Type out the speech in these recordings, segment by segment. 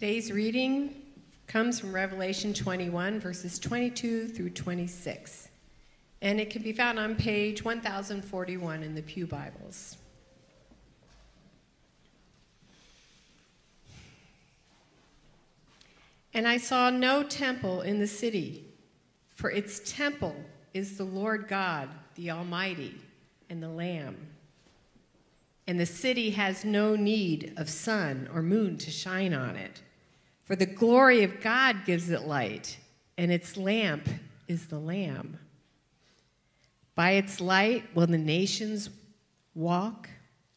Today's reading comes from Revelation 21, verses 22 through 26. And it can be found on page 1041 in the Pew Bibles. And I saw no temple in the city, for its temple is the Lord God, the Almighty, and the Lamb. And the city has no need of sun or moon to shine on it, for the glory of God gives it light, and its lamp is the Lamb. By its light will the nations walk,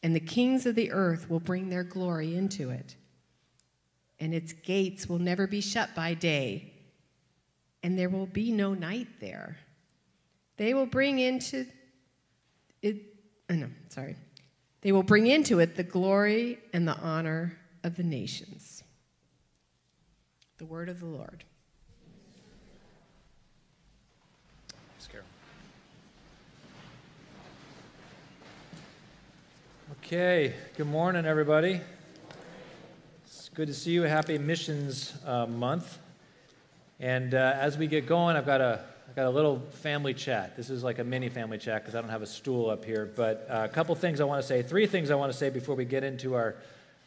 and the kings of the earth will bring their glory into it. And its gates will never be shut by day, and there will be no night there. They will bring into it, oh no, sorry. They will bring into it the glory and the honor of the nations. The word of the Lord. Okay, good morning, everybody. It's good to see you. Happy Missions uh, Month. And uh, as we get going, I've got a I've got a little family chat. This is like a mini family chat because I don't have a stool up here. But uh, a couple things I want to say. Three things I want to say before we get into our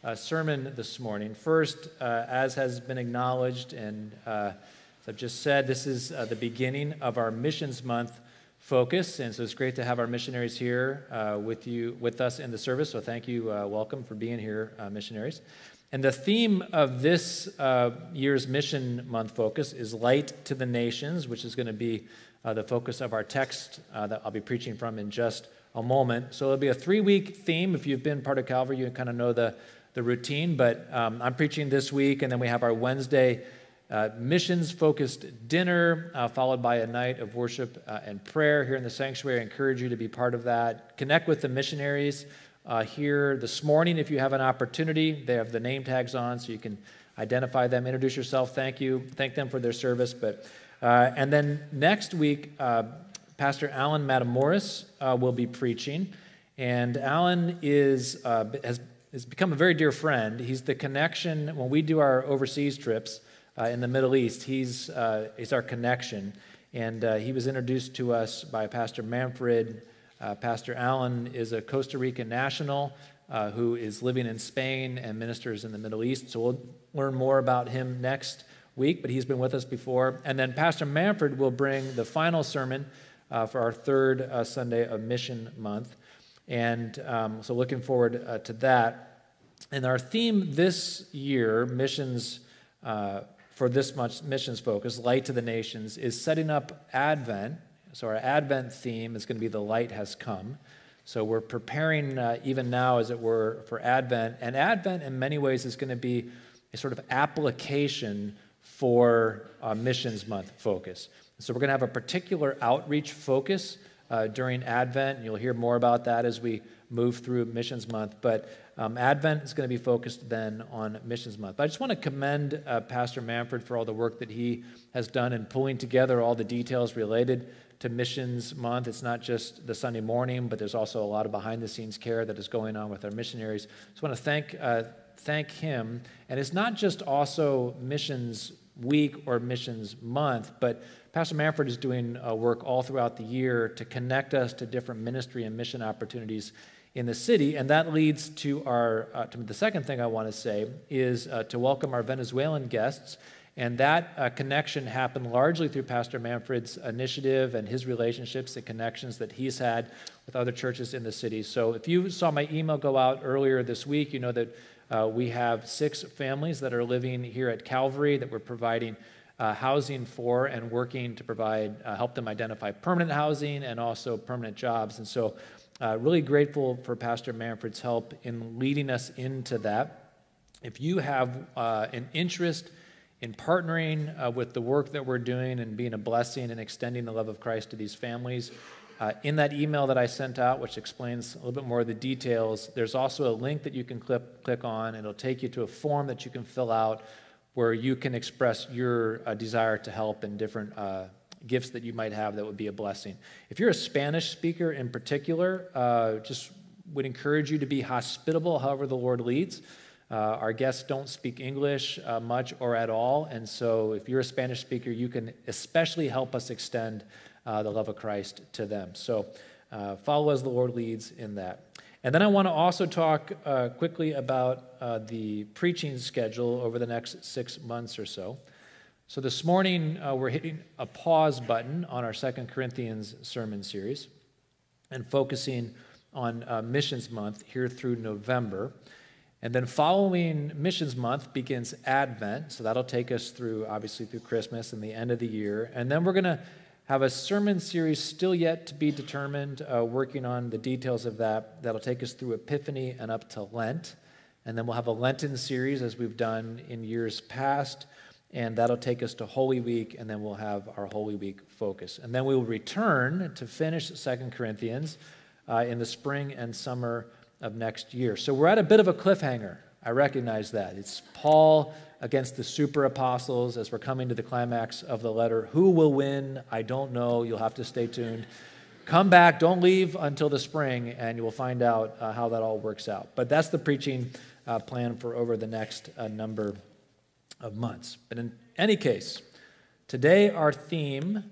uh, sermon this morning. First, uh, as has been acknowledged and uh, as I've just said, this is the beginning of our Missions Month focus. And so it's great to have our missionaries here uh, with you, with us in the service. So thank you, uh, welcome for being here, uh, missionaries. And the theme of this uh, year's Mission Month focus is Light to the Nations, which is going to be uh, the focus of our text uh, that I'll be preaching from in just a moment. So it'll be a three week theme. If you've been part of Calvary, you kind of know the, the routine. But um, I'm preaching this week, and then we have our Wednesday uh, missions focused dinner, uh, followed by a night of worship uh, and prayer here in the sanctuary. I encourage you to be part of that. Connect with the missionaries uh, here this morning if you have an opportunity. They have the name tags on so you can identify them, introduce yourself, thank you, thank them for their service. But, uh, and then next week, uh, Pastor Alan Matamoros will be preaching. And Alan is, has, has become a very dear friend. He's the connection when we do our overseas trips uh, in the Middle East. He's, uh, he's our connection. And uh, he was introduced to us by Pastor Manfred. Uh, Pastor Allen is a Costa Rican national uh, who is living in Spain and ministers in the Middle East. So we'll learn more about him next week, but he's been with us before. And then Pastor Manfred will bring the final sermon uh, for our third Sunday of Mission Month. And um, so looking forward to that. And our theme this year, missions uh, for this much missions focus, Light to the Nations, is setting up Advent. So, our Advent theme is going to be The Light Has Come. So, we're preparing uh, even now, as it were, for Advent. And Advent, in many ways, is going to be a sort of application for uh, Missions Month focus. So, we're going to have a particular outreach focus uh, during Advent. You'll hear more about that as we move through Missions Month. But um, Advent is going to be focused then on Missions Month. But I just want to commend uh, Pastor Manfred for all the work that he has done in pulling together all the details related to Missions Month. It's not just the Sunday morning, but there's also a lot of behind the scenes care that is going on with our missionaries. So I want to thank, uh, thank him. And it's not just also Missions Week or Missions Month, but Pastor Manfred is doing uh, work all throughout the year to connect us to different ministry and mission opportunities in the city. And that leads to our uh, to the second thing I want to say is uh, to welcome our Venezuelan guests. And that uh, connection happened largely through Pastor Manfred's initiative and his relationships and connections that he's had with other churches in the city. So if you saw my email go out earlier this week, you know that uh, we have six families that are living here at Calvary that we're providing. Uh, housing for and working to provide, uh, help them identify permanent housing and also permanent jobs. And so uh, really grateful for Pastor Manfred's help in leading us into that. If you have uh, an interest in partnering uh, with the work that we're doing and being a blessing and extending the love of Christ to these families, uh, in that email that I sent out, which explains a little bit more of the details, there's also a link that you can click, click on. It'll take you to a form that you can fill out where you can express your uh, desire to help in different uh, gifts that you might have that would be a blessing. If you're a Spanish speaker in particular, uh, just would encourage you to be hospitable however the Lord leads. Uh, our guests don't speak English uh, much or at all, and so if you're a Spanish speaker, you can especially help us extend uh, the love of Christ to them. So uh, follow as the Lord leads in that. And then I want to also talk uh, quickly about uh, the preaching schedule over the next six months or so. So this morning, we're hitting a pause button on our Second Corinthians sermon series and focusing on Missions Month here through November. And then following Missions Month begins Advent. So that'll take us through, obviously, through Christmas and the end of the year. And then we're going to have a sermon series still yet to be determined, uh, working on the details of that. That'll take us through Epiphany and up to Lent. And then we'll have a Lenten series as we've done in years past. And that'll take us to Holy Week, and then we'll have our Holy Week focus. And then we will return to finish Second Corinthians uh, in the spring and summer of next year. So we're at a bit of a cliffhanger. I recognize that. It's Paul against the super apostles as we're coming to the climax of the letter. Who will win? I don't know. You'll have to stay tuned. Come back, don't leave until the spring, and you will find out uh, how that all works out. But that's the preaching uh, plan for over the next uh, number of months. But in any case, today our theme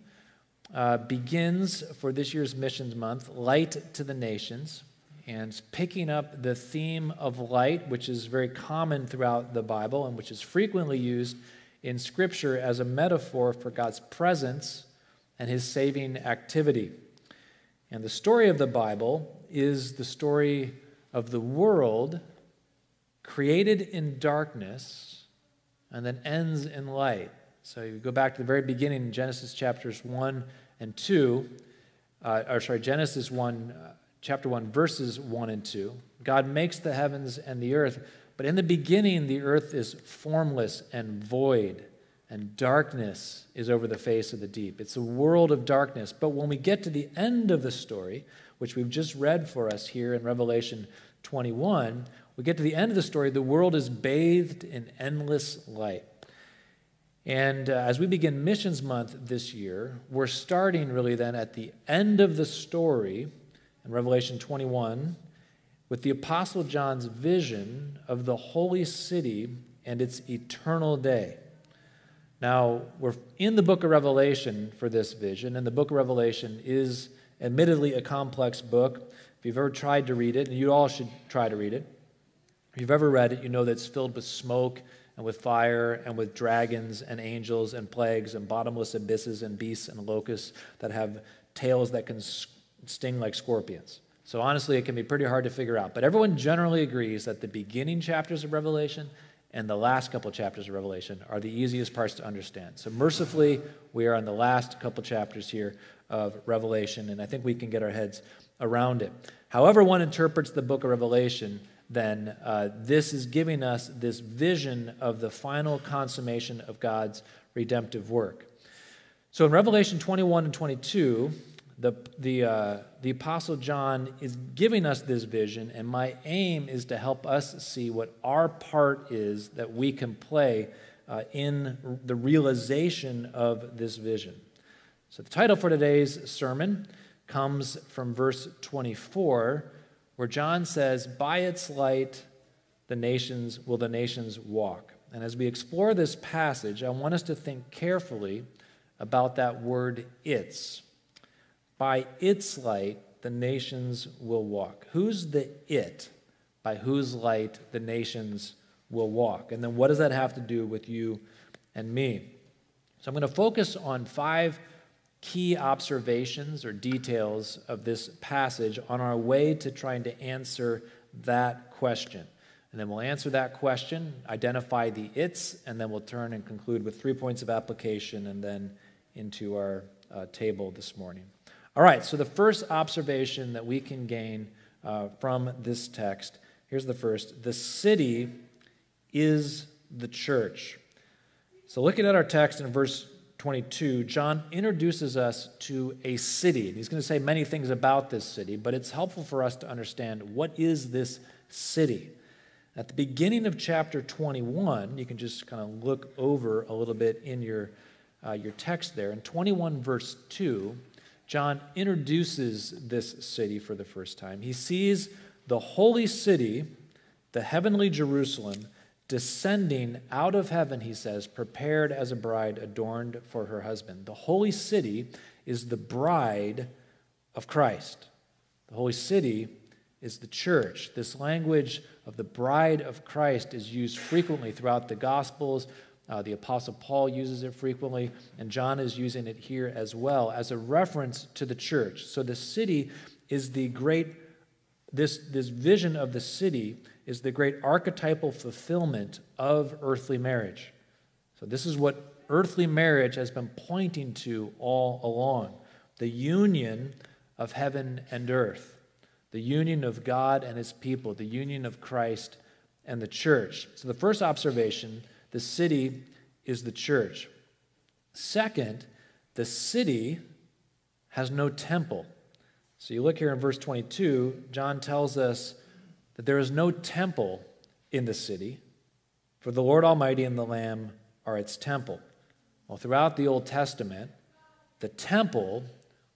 uh, begins for this year's Missions Month Light to the Nations and picking up the theme of light, which is very common throughout the Bible and which is frequently used in Scripture as a metaphor for God's presence and his saving activity. And the story of the Bible is the story of the world created in darkness and then ends in light. So you go back to the very beginning, Genesis chapters 1 and 2, uh, or sorry, Genesis 1. Uh, chapter 1, verses 1 and 2. God makes the heavens and the earth, but in the beginning, the earth is formless and void, and darkness is over the face of the deep. It's a world of darkness. But when we get to the end of the story, which we've just read for us here in Revelation 21, we get to the end of the story, the world is bathed in endless light. And uh, as we begin Missions Month this year, we're starting really then at the end of the story in Revelation 21 with the Apostle John's vision of the holy city and its eternal day. Now, we're in the book of Revelation for this vision, and the book of Revelation is admittedly a complex book. If you've ever tried to read it, and you all should try to read it, if you've ever read it, you know that it's filled with smoke and with fire and with dragons and angels and plagues and bottomless abysses and beasts and locusts that have tails that can sting like scorpions. So honestly, it can be pretty hard to figure out. But everyone generally agrees that the beginning chapters of Revelation and the last couple chapters of Revelation are the easiest parts to understand. So mercifully, we are on the last couple chapters here of Revelation, and I think we can get our heads around it. However, one interprets the book of Revelation, then uh, this is giving us this vision of the final consummation of God's redemptive work. So in Revelation 21 and 22, the, the, uh, the Apostle John is giving us this vision, and my aim is to help us see what our part is that we can play uh, in the realization of this vision. So, the title for today's sermon comes from verse 24, where John says, By its light, the nations will the nations walk. And as we explore this passage, I want us to think carefully about that word its. By its light, the nations will walk. Who's the it by whose light the nations will walk? And then what does that have to do with you and me? So I'm going to focus on five key observations or details of this passage on our way to trying to answer that question. And then we'll answer that question, identify the its, and then we'll turn and conclude with three points of application and then into our uh, table this morning. All right, so the first observation that we can gain uh, from this text here's the first the city is the church. So, looking at our text in verse 22, John introduces us to a city. He's going to say many things about this city, but it's helpful for us to understand what is this city. At the beginning of chapter 21, you can just kind of look over a little bit in your, uh, your text there. In 21, verse 2, John introduces this city for the first time. He sees the holy city the heavenly Jerusalem, descending out of heaven, he says, prepared as a bride adorned for her husband. The holy city is the bride of Christ. The holy city is the church. This language of the bride of Christ is used frequently throughout the Gospels. Uh, the Apostle Paul uses it frequently, and John is using it here as well as a reference to the church. So the city is the great, this, this vision of the city is the great archetypal fulfillment of earthly marriage. So this is what earthly marriage has been pointing to all along the union of heaven and earth, the union of God and his people, the union of Christ and the church. So the first observation the city is the church. Second, the city has no temple. So you look here in verse 22, John tells us that there is no temple in the city, for the Lord Almighty and the Lamb are its temple. Well, throughout the Old Testament, the temple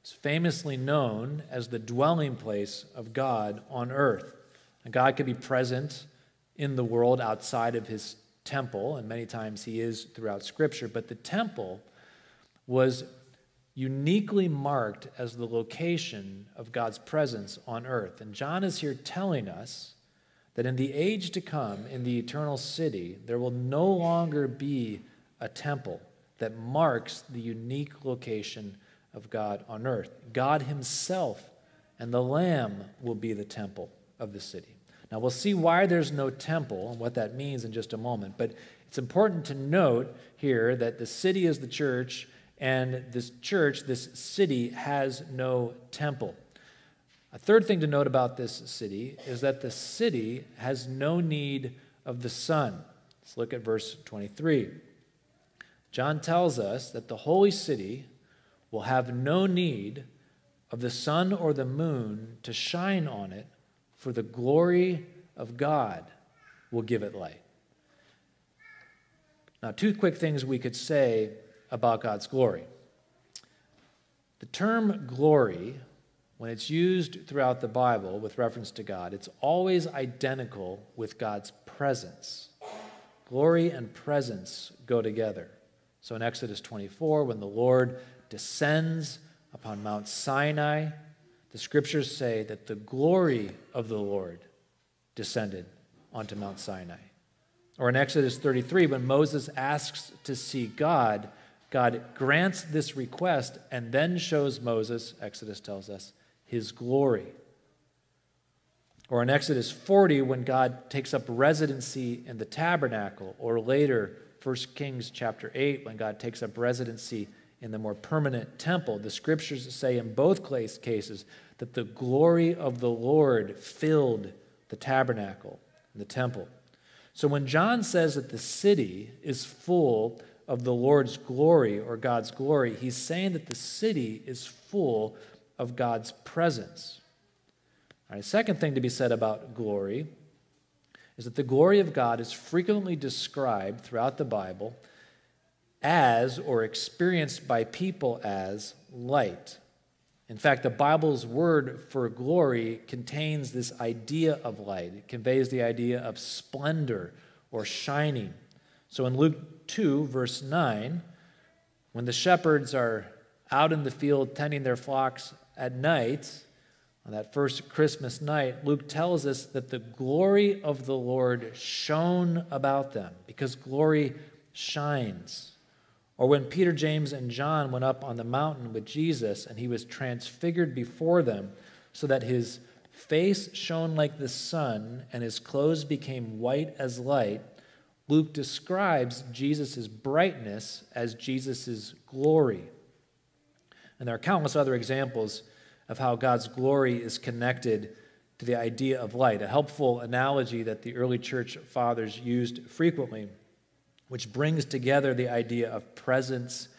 was famously known as the dwelling place of God on earth. And God could be present in the world outside of his temple, and many times he is throughout Scripture, but the temple was uniquely marked as the location of God's presence on earth. And John is here telling us that in the age to come, in the eternal city, there will no longer be a temple that marks the unique location of God on earth. God Himself and the Lamb will be the temple of the city. Now, we'll see why there's no temple and what that means in just a moment, but it's important to note here that the city is the church, and this church, this city, has no temple. A third thing to note about this city is that the city has no need of the sun. Let's look at verse 23. John tells us that the holy city will have no need of the sun or the moon to shine on it, for the glory of God will give it light. Now, two quick things we could say about God's glory. The term glory when it's used throughout the Bible with reference to God, it's always identical with God's presence. Glory and presence go together. So in Exodus 24, when the Lord descends upon Mount Sinai, the scriptures say that the glory of the Lord descended onto Mount Sinai. Or in Exodus 33, when Moses asks to see God, God grants this request and then shows Moses, Exodus tells us, his glory. Or in Exodus 40, when God takes up residency in the tabernacle, or later, 1 Kings chapter 8, when God takes up residency in the more permanent temple, the scriptures say in both cases that the glory of the Lord filled the tabernacle and the temple. So when John says that the city is full of the Lord's glory or God's glory, he's saying that the city is full of God's presence. All right, second thing to be said about glory is that the glory of God is frequently described throughout the Bible as or experienced by people as light. In fact, the Bible's word for glory contains this idea of light. It conveys the idea of splendor or shining. So in Luke 2, verse 9, when the shepherds are out in the field tending their flocks at night, on that first Christmas night, Luke tells us that the glory of the Lord shone about them because glory shines. Or when Peter, James, and John went up on the mountain with Jesus and he was transfigured before them so that his face shone like the sun and his clothes became white as light, Luke describes Jesus' brightness as Jesus' glory. And there are countless other examples of how God's glory is connected to the idea of light. A helpful analogy that the early church fathers used frequently, which brings together the idea of presence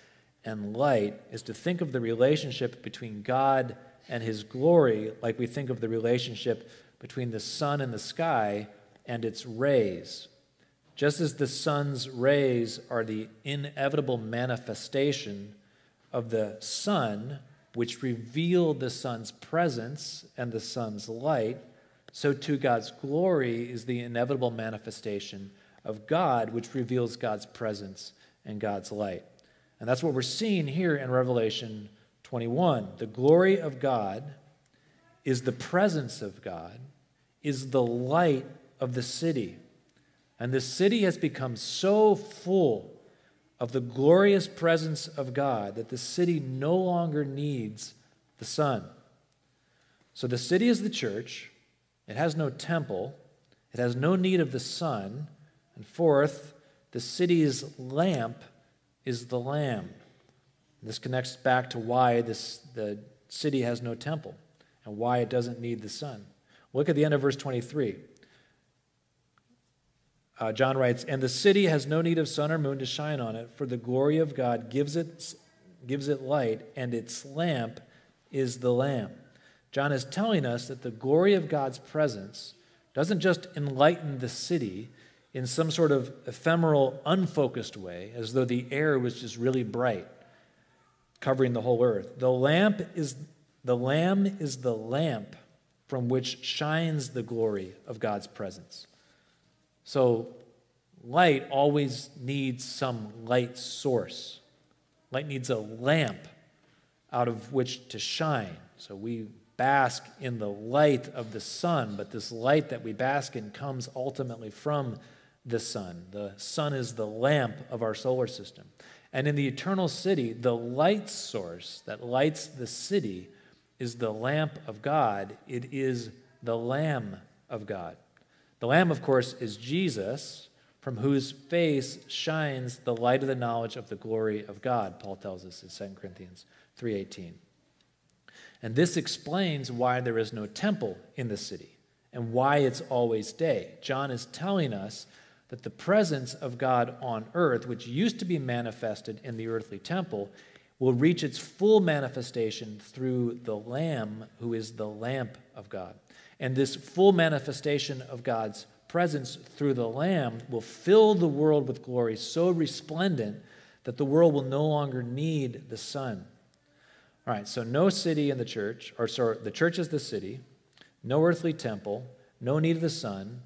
and light, is to think of the relationship between God and his glory like we think of the relationship between the sun and the sky and its rays. Just as the sun's rays are the inevitable manifestation of the sun, which reveal the sun's presence and the sun's light, so too God's glory is the inevitable manifestation of God, which reveals God's presence and God's light. And that's what we're seeing here in Revelation 21. The glory of God is the presence of God, is the light of the city. And the city has become so full of the glorious presence of God that the city no longer needs the sun. So the city is the church, it has no temple, it has no need of the sun. And fourth, the city's lamp is the Lamb. This connects back to why this, the city has no temple and why it doesn't need the sun. Look at the end of verse 23. Uh, John writes, And the city has no need of sun or moon to shine on it, for the glory of God gives it, gives it light, and its lamp is the Lamb. John is telling us that the glory of God's presence doesn't just enlighten the city in some sort of ephemeral, unfocused way, as though the air was just really bright, covering the whole earth. The lamp is the lamb is the lamp from which shines the glory of God's presence. So, light always needs some light source. Light needs a lamp out of which to shine. So, we bask in the light of the sun, but this light that we bask in comes ultimately from the sun. The sun is the lamp of our solar system. And in the eternal city, the light source that lights the city is the lamp of God. It is the Lamb of God. The Lamb, of course, is Jesus, from whose face shines the light of the knowledge of the glory of God, Paul tells us in 2 Corinthians 3:18. And this explains why there is no temple in the city and why it's always day. John is telling us that the presence of God on earth, which used to be manifested in the earthly temple, will reach its full manifestation through the Lamb, who is the lamp of God. And this full manifestation of God's presence through the Lamb will fill the world with glory so resplendent that the world will no longer need the sun. All right, so no city in the church, or sorry, the church is the city, no earthly temple, no need of the sun.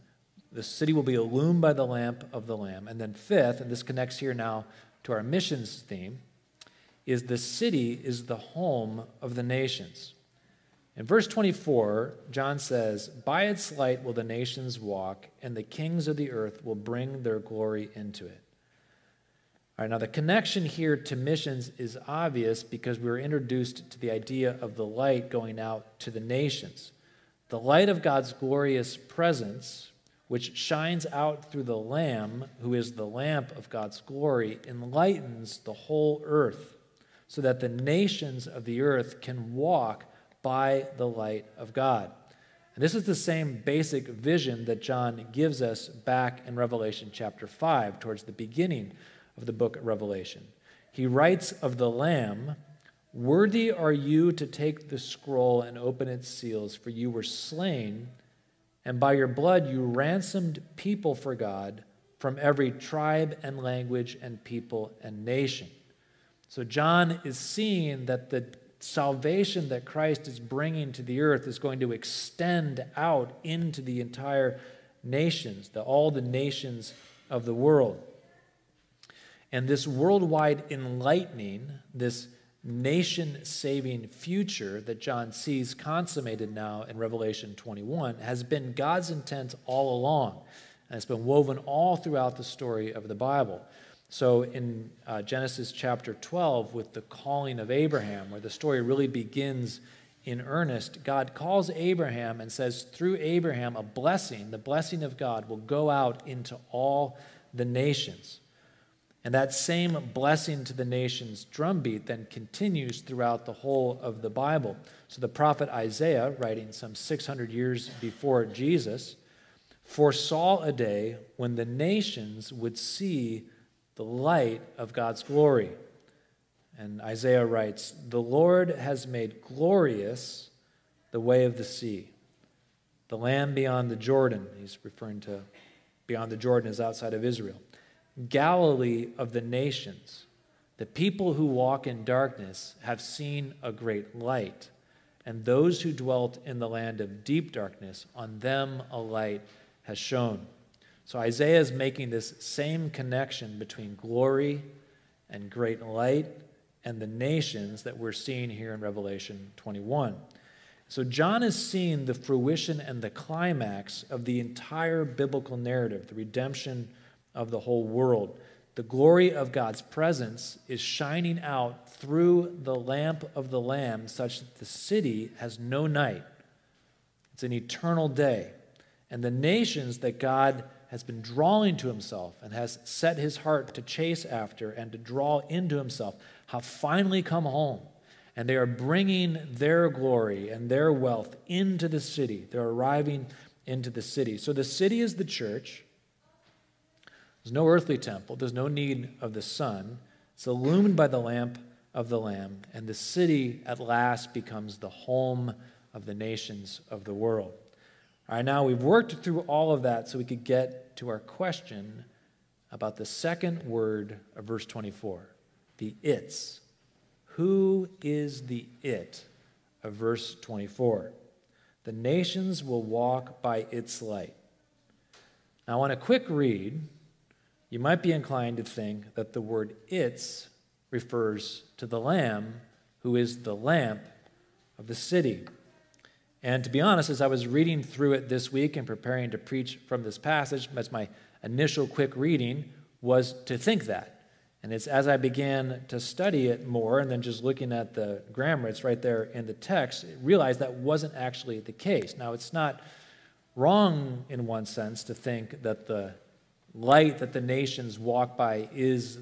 The city will be illumined by the lamp of the Lamb. And then, fifth, and this connects here now to our missions theme, is the city is the home of the nations. In verse 24, John says, By its light will the nations walk, and the kings of the earth will bring their glory into it. All right, now the connection here to missions is obvious because we were introduced to the idea of the light going out to the nations. The light of God's glorious presence, which shines out through the Lamb, who is the lamp of God's glory, enlightens the whole earth so that the nations of the earth can walk by the light of God. And this is the same basic vision that John gives us back in Revelation chapter 5, towards the beginning of the book of Revelation. He writes of the Lamb, Worthy are you to take the scroll and open its seals, for you were slain, and by your blood you ransomed people for God from every tribe and language and people and nation. So John is seeing that the salvation that Christ is bringing to the earth is going to extend out into the entire nations, the, all the nations of the world. And this worldwide enlightening, this nation saving future that John sees consummated now in Revelation 21 has been God's intent all along. And it's been woven all throughout the story of the Bible. So in uh, Genesis chapter 12, with the calling of Abraham, where the story really begins in earnest, God calls Abraham and says, through Abraham, a blessing, the blessing of God, will go out into all the nations. And that same blessing to the nations drumbeat then continues throughout the whole of the Bible. So the prophet Isaiah, writing some 600 years before Jesus, foresaw a day when the nations would see the light of God's glory. And Isaiah writes, The Lord has made glorious the way of the sea. The land beyond the Jordan, he's referring to beyond the Jordan is outside of Israel. Galilee of the nations. The people who walk in darkness have seen a great light. and those who dwelt in the land of deep darkness, on them a light has shone. So Isaiah is making this same connection between glory and great light and the nations that we're seeing here in Revelation 21. So John is seeing the fruition and the climax of the entire biblical narrative, the redemption of the whole world. The glory of God's presence is shining out through the lamp of the Lamb, such that the city has no night. It's an eternal day. And the nations that God has been drawing to himself and has set his heart to chase after and to draw into himself have finally come home. And they are bringing their glory and their wealth into the city. They're arriving into the city. So the city is the church. There's no earthly temple, there's no need of the sun. It's illumined by the lamp of the Lamb, and the city at last becomes the home of the nations of the world. All right, now we've worked through all of that so we could get to our question about the second word of verse 24 the its. Who is the it of verse 24? The nations will walk by its light. Now, on a quick read, you might be inclined to think that the word its refers to the Lamb, who is the lamp of the city. And to be honest, as I was reading through it this week and preparing to preach from this passage, as my initial quick reading was to think that. And it's as I began to study it more and then just looking at the grammar, it's right there in the text, realized that wasn't actually the case. Now, it's not wrong in one sense to think that the light that the nations walk by is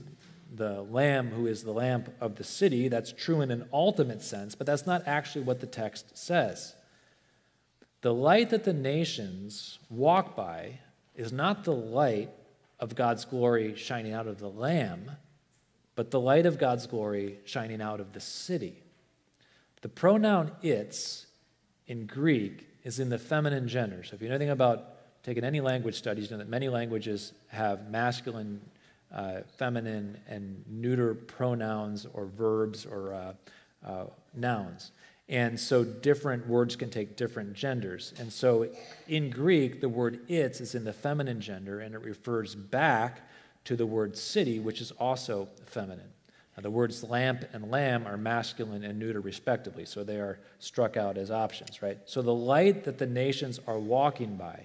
the lamb who is the lamp of the city. That's true in an ultimate sense, but that's not actually what the text says. The light that the nations walk by is not the light of God's glory shining out of the lamb, but the light of God's glory shining out of the city. The pronoun its in Greek is in the feminine gender. So if you know anything about taken any language studies, know that many languages have masculine, uh, feminine, and neuter pronouns or verbs or uh, uh, nouns. And so different words can take different genders. And so in Greek, the word its is in the feminine gender and it refers back to the word city, which is also feminine. Now, the words lamp and lamb are masculine and neuter, respectively, so they are struck out as options, right? So the light that the nations are walking by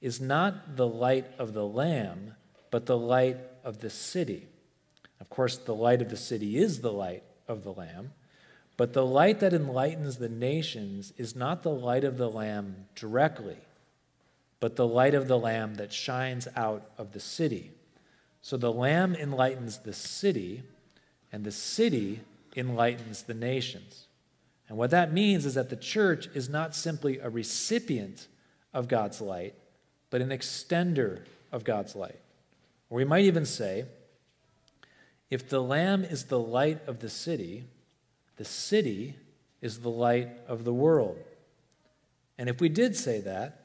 is not the light of the Lamb, but the light of the city. Of course, the light of the city is the light of the Lamb, but the light that enlightens the nations is not the light of the Lamb directly, but the light of the Lamb that shines out of the city. So the Lamb enlightens the city, and the city enlightens the nations. And what that means is that the church is not simply a recipient of God's light, but an extender of God's light. Or we might even say, if the Lamb is the light of the city, the city is the light of the world. And if we did say that,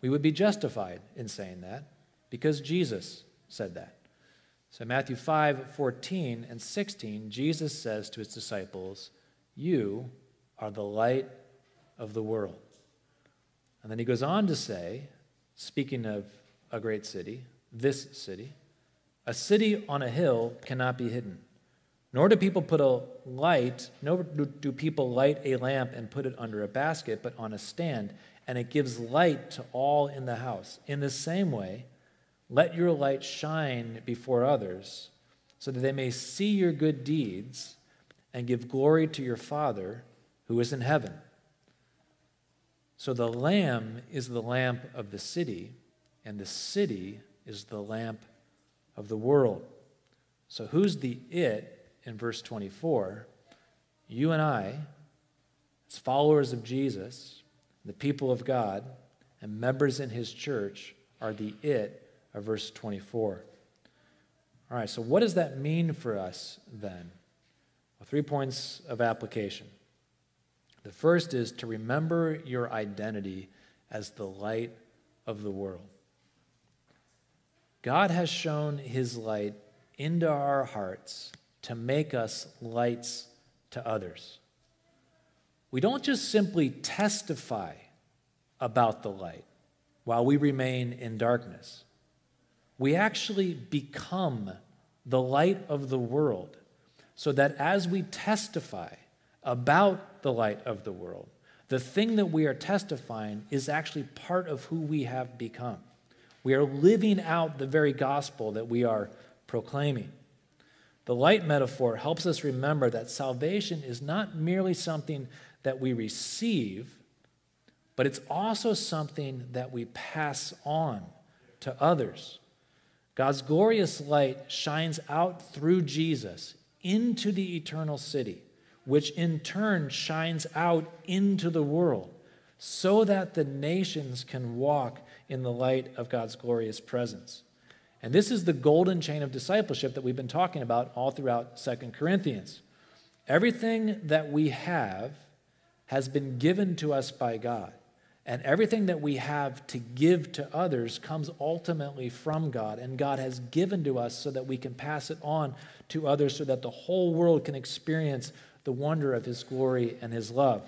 we would be justified in saying that because Jesus said that. So, Matthew 5 14 and 16, Jesus says to his disciples, You are the light of the world. And then he goes on to say, Speaking of a great city, this city, a city on a hill cannot be hidden. Nor do people put a light, nor do people light a lamp and put it under a basket, but on a stand, and it gives light to all in the house. In the same way, let your light shine before others, so that they may see your good deeds and give glory to your Father who is in heaven. So the lamb is the lamp of the city, and the city is the lamp of the world. So who's the it in verse 24? You and I, as followers of Jesus, the people of God, and members in his church, are the it of verse 24. All right, so what does that mean for us then? Well, three points of application. The first is to remember your identity as the light of the world. God has shown his light into our hearts to make us lights to others. we don't just simply testify about the light while we remain in darkness. We actually become the light of the world, so that as we testify about the light of the world, the thing that we are testifying is actually part of who we have become. We are living out the very gospel that we are proclaiming. The light metaphor helps us remember that salvation is not merely something that we receive, but it's also something that we pass on to others. God's glorious light shines out through Jesus into the eternal city, which in turn shines out into the world, so that the nations can walk in the light of God's glorious presence. And this is the golden chain of discipleship that we've been talking about all throughout Second Corinthians. Everything that we have has been given to us by God. And everything that we have to give to others comes ultimately from God. And God has given to us so that we can pass it on to others so that the whole world can experience the wonder of His glory and His love.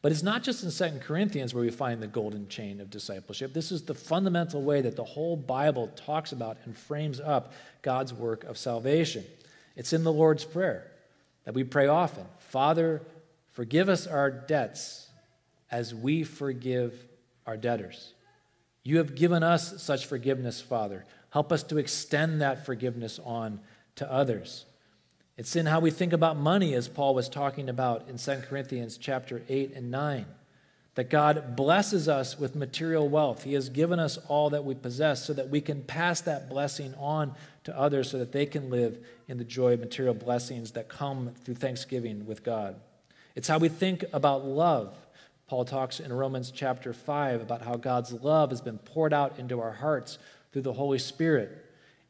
But it's not just in Second Corinthians where we find the golden chain of discipleship. This is the fundamental way that the whole Bible talks about and frames up God's work of salvation. It's in the Lord's Prayer that we pray often Father, forgive us our debts as we forgive our debtors. You have given us such forgiveness, Father. Help us to extend that forgiveness on to others. It's in how we think about money, as Paul was talking about in 2 Corinthians chapter 8 and 9. That God blesses us with material wealth. He has given us all that we possess so that we can pass that blessing on to others so that they can live in the joy of material blessings that come through thanksgiving with God. It's how we think about love Paul talks in Romans chapter 5 about how God's love has been poured out into our hearts through the Holy Spirit.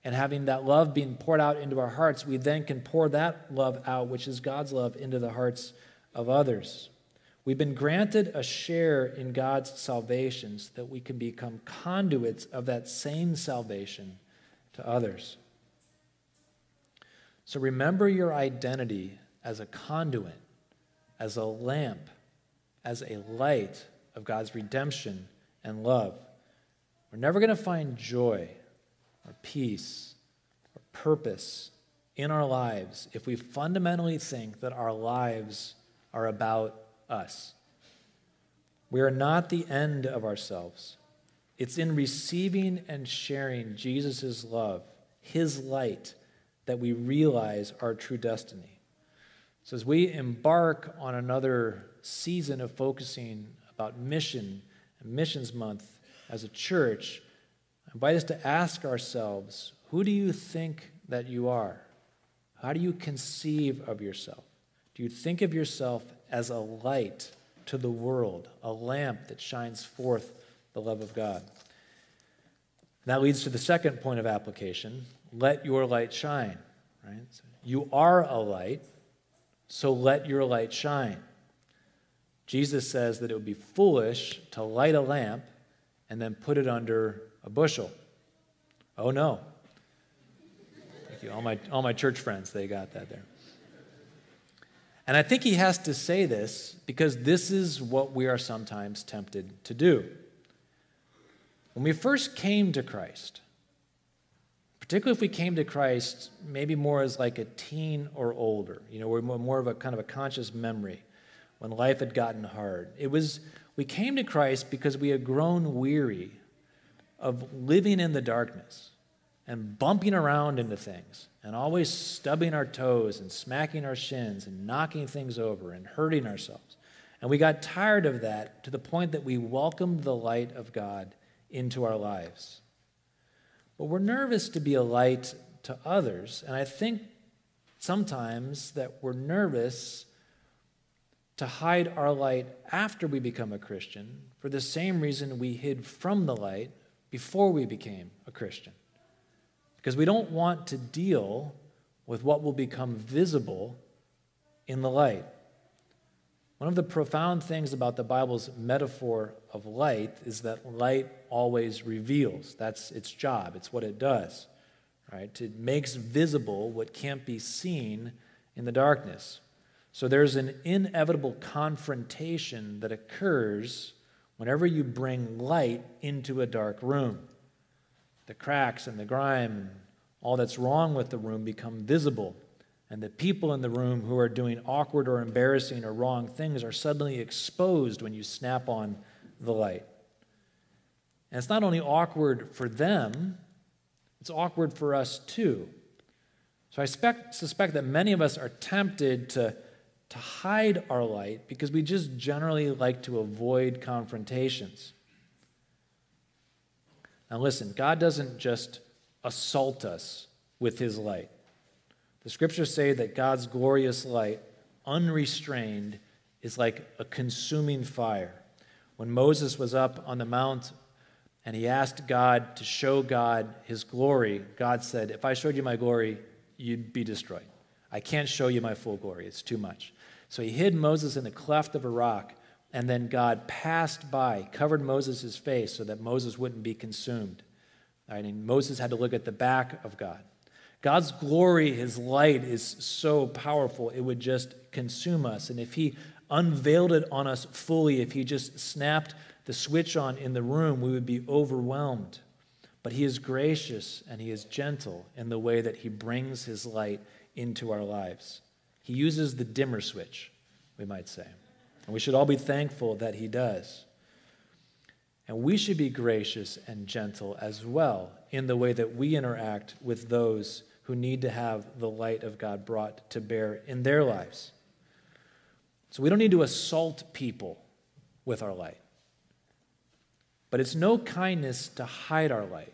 And having that love being poured out into our hearts, we then can pour that love out, which is God's love, into the hearts of others. We've been granted a share in God's salvation so that we can become conduits of that same salvation to others. So remember your identity as a conduit, as a lamp as a light of God's redemption and love. We're never going to find joy or peace or purpose in our lives if we fundamentally think that our lives are about us. We are not the end of ourselves. It's in receiving and sharing Jesus' love, his light, that we realize our true destiny. So as we embark on another season of focusing about mission and missions month as a church, I invite us to ask ourselves who do you think that you are? How do you conceive of yourself? Do you think of yourself as a light to the world, a lamp that shines forth the love of God? And that leads to the second point of application let your light shine. Right? So you are a light, so let your light shine. Jesus says that it would be foolish to light a lamp and then put it under a bushel. Oh no. Thank you. All my, all my church friends, they got that there. And I think he has to say this because this is what we are sometimes tempted to do. When we first came to Christ, particularly if we came to Christ maybe more as like a teen or older, you know, we're more of a kind of a conscious memory when life had gotten hard. It was, we came to Christ because we had grown weary of living in the darkness and bumping around into things and always stubbing our toes and smacking our shins and knocking things over and hurting ourselves. And we got tired of that to the point that we welcomed the light of God into our lives. But we're nervous to be a light to others. And I think sometimes that we're nervous to hide our light after we become a Christian for the same reason we hid from the light before we became a Christian. Because we don't want to deal with what will become visible in the light. One of the profound things about the Bible's metaphor of light is that light always reveals. That's its job, it's what it does, right? It makes visible what can't be seen in the darkness. So there's an inevitable confrontation that occurs whenever you bring light into a dark room. The cracks and the grime, and all that's wrong with the room become visible, and the people in the room who are doing awkward or embarrassing or wrong things are suddenly exposed when you snap on the light. And it's not only awkward for them, it's awkward for us too. So I suspect, suspect that many of us are tempted to to hide our light because we just generally like to avoid confrontations. Now, listen, God doesn't just assault us with his light. The scriptures say that God's glorious light, unrestrained, is like a consuming fire. When Moses was up on the mount and he asked God to show God his glory, God said, If I showed you my glory, you'd be destroyed. I can't show you my full glory, it's too much. So he hid Moses in the cleft of a rock, and then God passed by, covered Moses' face so that Moses wouldn't be consumed. Right? And Moses had to look at the back of God. God's glory, his light, is so powerful, it would just consume us. And if he unveiled it on us fully, if he just snapped the switch on in the room, we would be overwhelmed. But he is gracious and he is gentle in the way that he brings his light into our lives. He uses the dimmer switch, we might say. And we should all be thankful that he does. And we should be gracious and gentle as well in the way that we interact with those who need to have the light of God brought to bear in their lives. So we don't need to assault people with our light. But it's no kindness to hide our light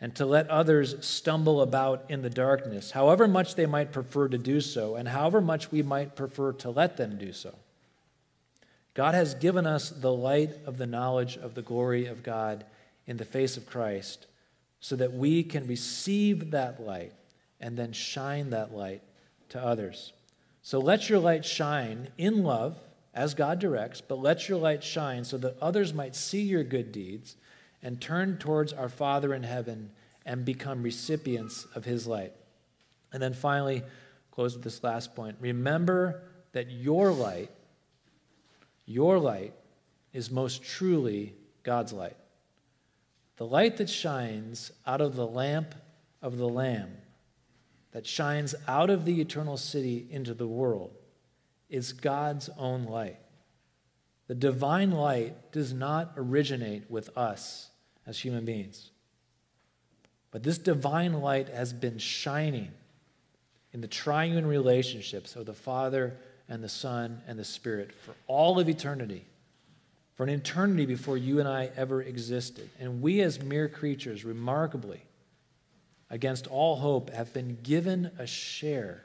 and to let others stumble about in the darkness, however much they might prefer to do so, and however much we might prefer to let them do so. God has given us the light of the knowledge of the glory of God in the face of Christ so that we can receive that light and then shine that light to others. So let your light shine in love as God directs, but let your light shine so that others might see your good deeds and turn towards our Father in heaven and become recipients of his light. And then finally, close with this last point. Remember that your light, your light, is most truly God's light. The light that shines out of the lamp of the Lamb, that shines out of the eternal city into the world, is God's own light. The divine light does not originate with us as human beings. But this divine light has been shining in the triune relationships of the Father and the Son and the Spirit for all of eternity, for an eternity before you and I ever existed. And we, as mere creatures, remarkably, against all hope, have been given a share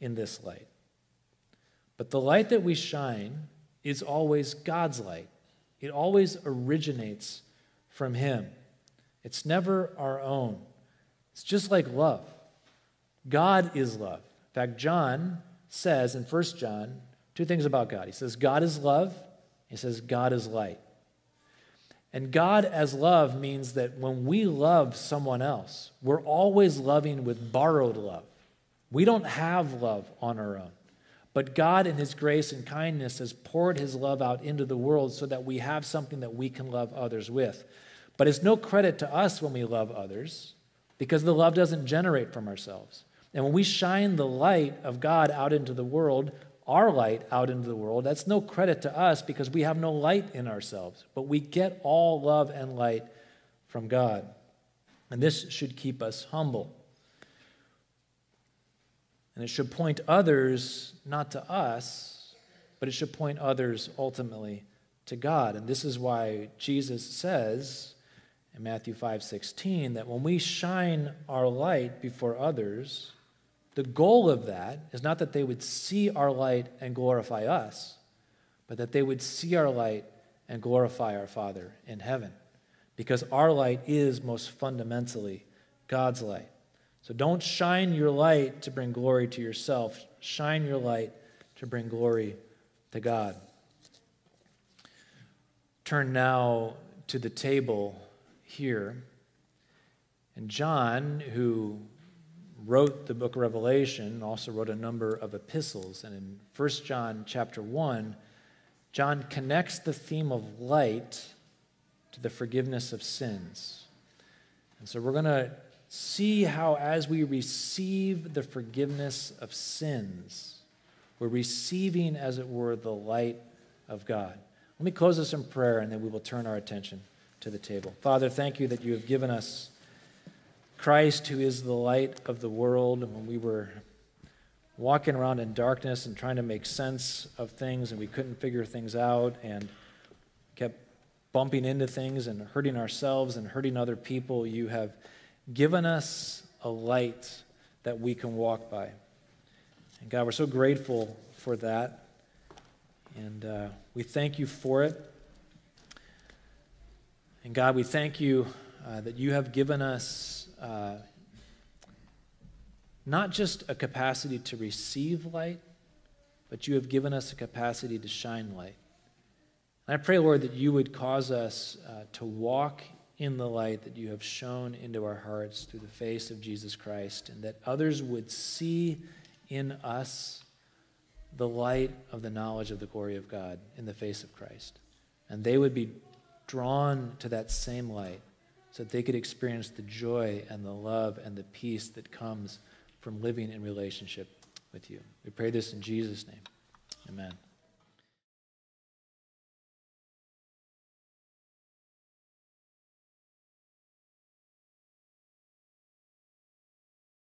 in this light. But the light that we shine is always God's light, it always originates from Him. It's never our own. It's just like love. God is love. In fact, John says in 1 John two things about God. He says, God is love. He says, God is light. And God as love means that when we love someone else, we're always loving with borrowed love. We don't have love on our own. But God, in His grace and kindness, has poured His love out into the world so that we have something that we can love others with. But it's no credit to us when we love others because the love doesn't generate from ourselves. And when we shine the light of God out into the world, our light out into the world, that's no credit to us because we have no light in ourselves. But we get all love and light from God. And this should keep us humble. And it should point others not to us, but it should point others ultimately to God. And this is why Jesus says in Matthew 5 16 that when we shine our light before others, the goal of that is not that they would see our light and glorify us, but that they would see our light and glorify our Father in heaven. Because our light is most fundamentally God's light. So don't shine your light to bring glory to yourself, shine your light to bring glory to God. Turn now to the table here. And John, who wrote the book of Revelation, also wrote a number of epistles. And in 1 John chapter 1, John connects the theme of light to the forgiveness of sins. And so we're going to see how, as we receive the forgiveness of sins, we're receiving, as it were, the light of God. Let me close this in prayer, and then we will turn our attention to the table. Father, thank you that you have given us Christ, who is the light of the world. When we were walking around in darkness and trying to make sense of things, and we couldn't figure things out, and kept bumping into things and hurting ourselves and hurting other people, you have given us a light that we can walk by. And God, we're so grateful for that. And uh, we thank you for it. And God, we thank you uh, that you have given us uh, not just a capacity to receive light, but you have given us a capacity to shine light. And I pray, Lord, that you would cause us uh, to walk in the light that you have shown into our hearts through the face of Jesus Christ, and that others would see in us the light of the knowledge of the glory of God in the face of Christ. And they would be drawn to that same light so that they could experience the joy and the love and the peace that comes from living in relationship with you. We pray this in Jesus' name. Amen.